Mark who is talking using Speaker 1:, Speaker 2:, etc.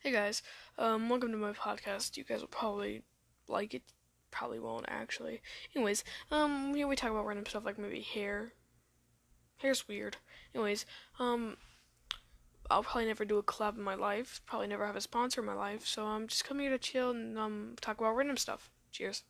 Speaker 1: Hey guys, um, welcome to my podcast. You guys will probably like it, probably won't actually. Anyways, um, you know, we talk about random stuff like maybe hair. Hair's weird. Anyways, um, I'll probably never do a collab in my life. Probably never have a sponsor in my life. So I'm just coming here to chill and um talk about random stuff. Cheers.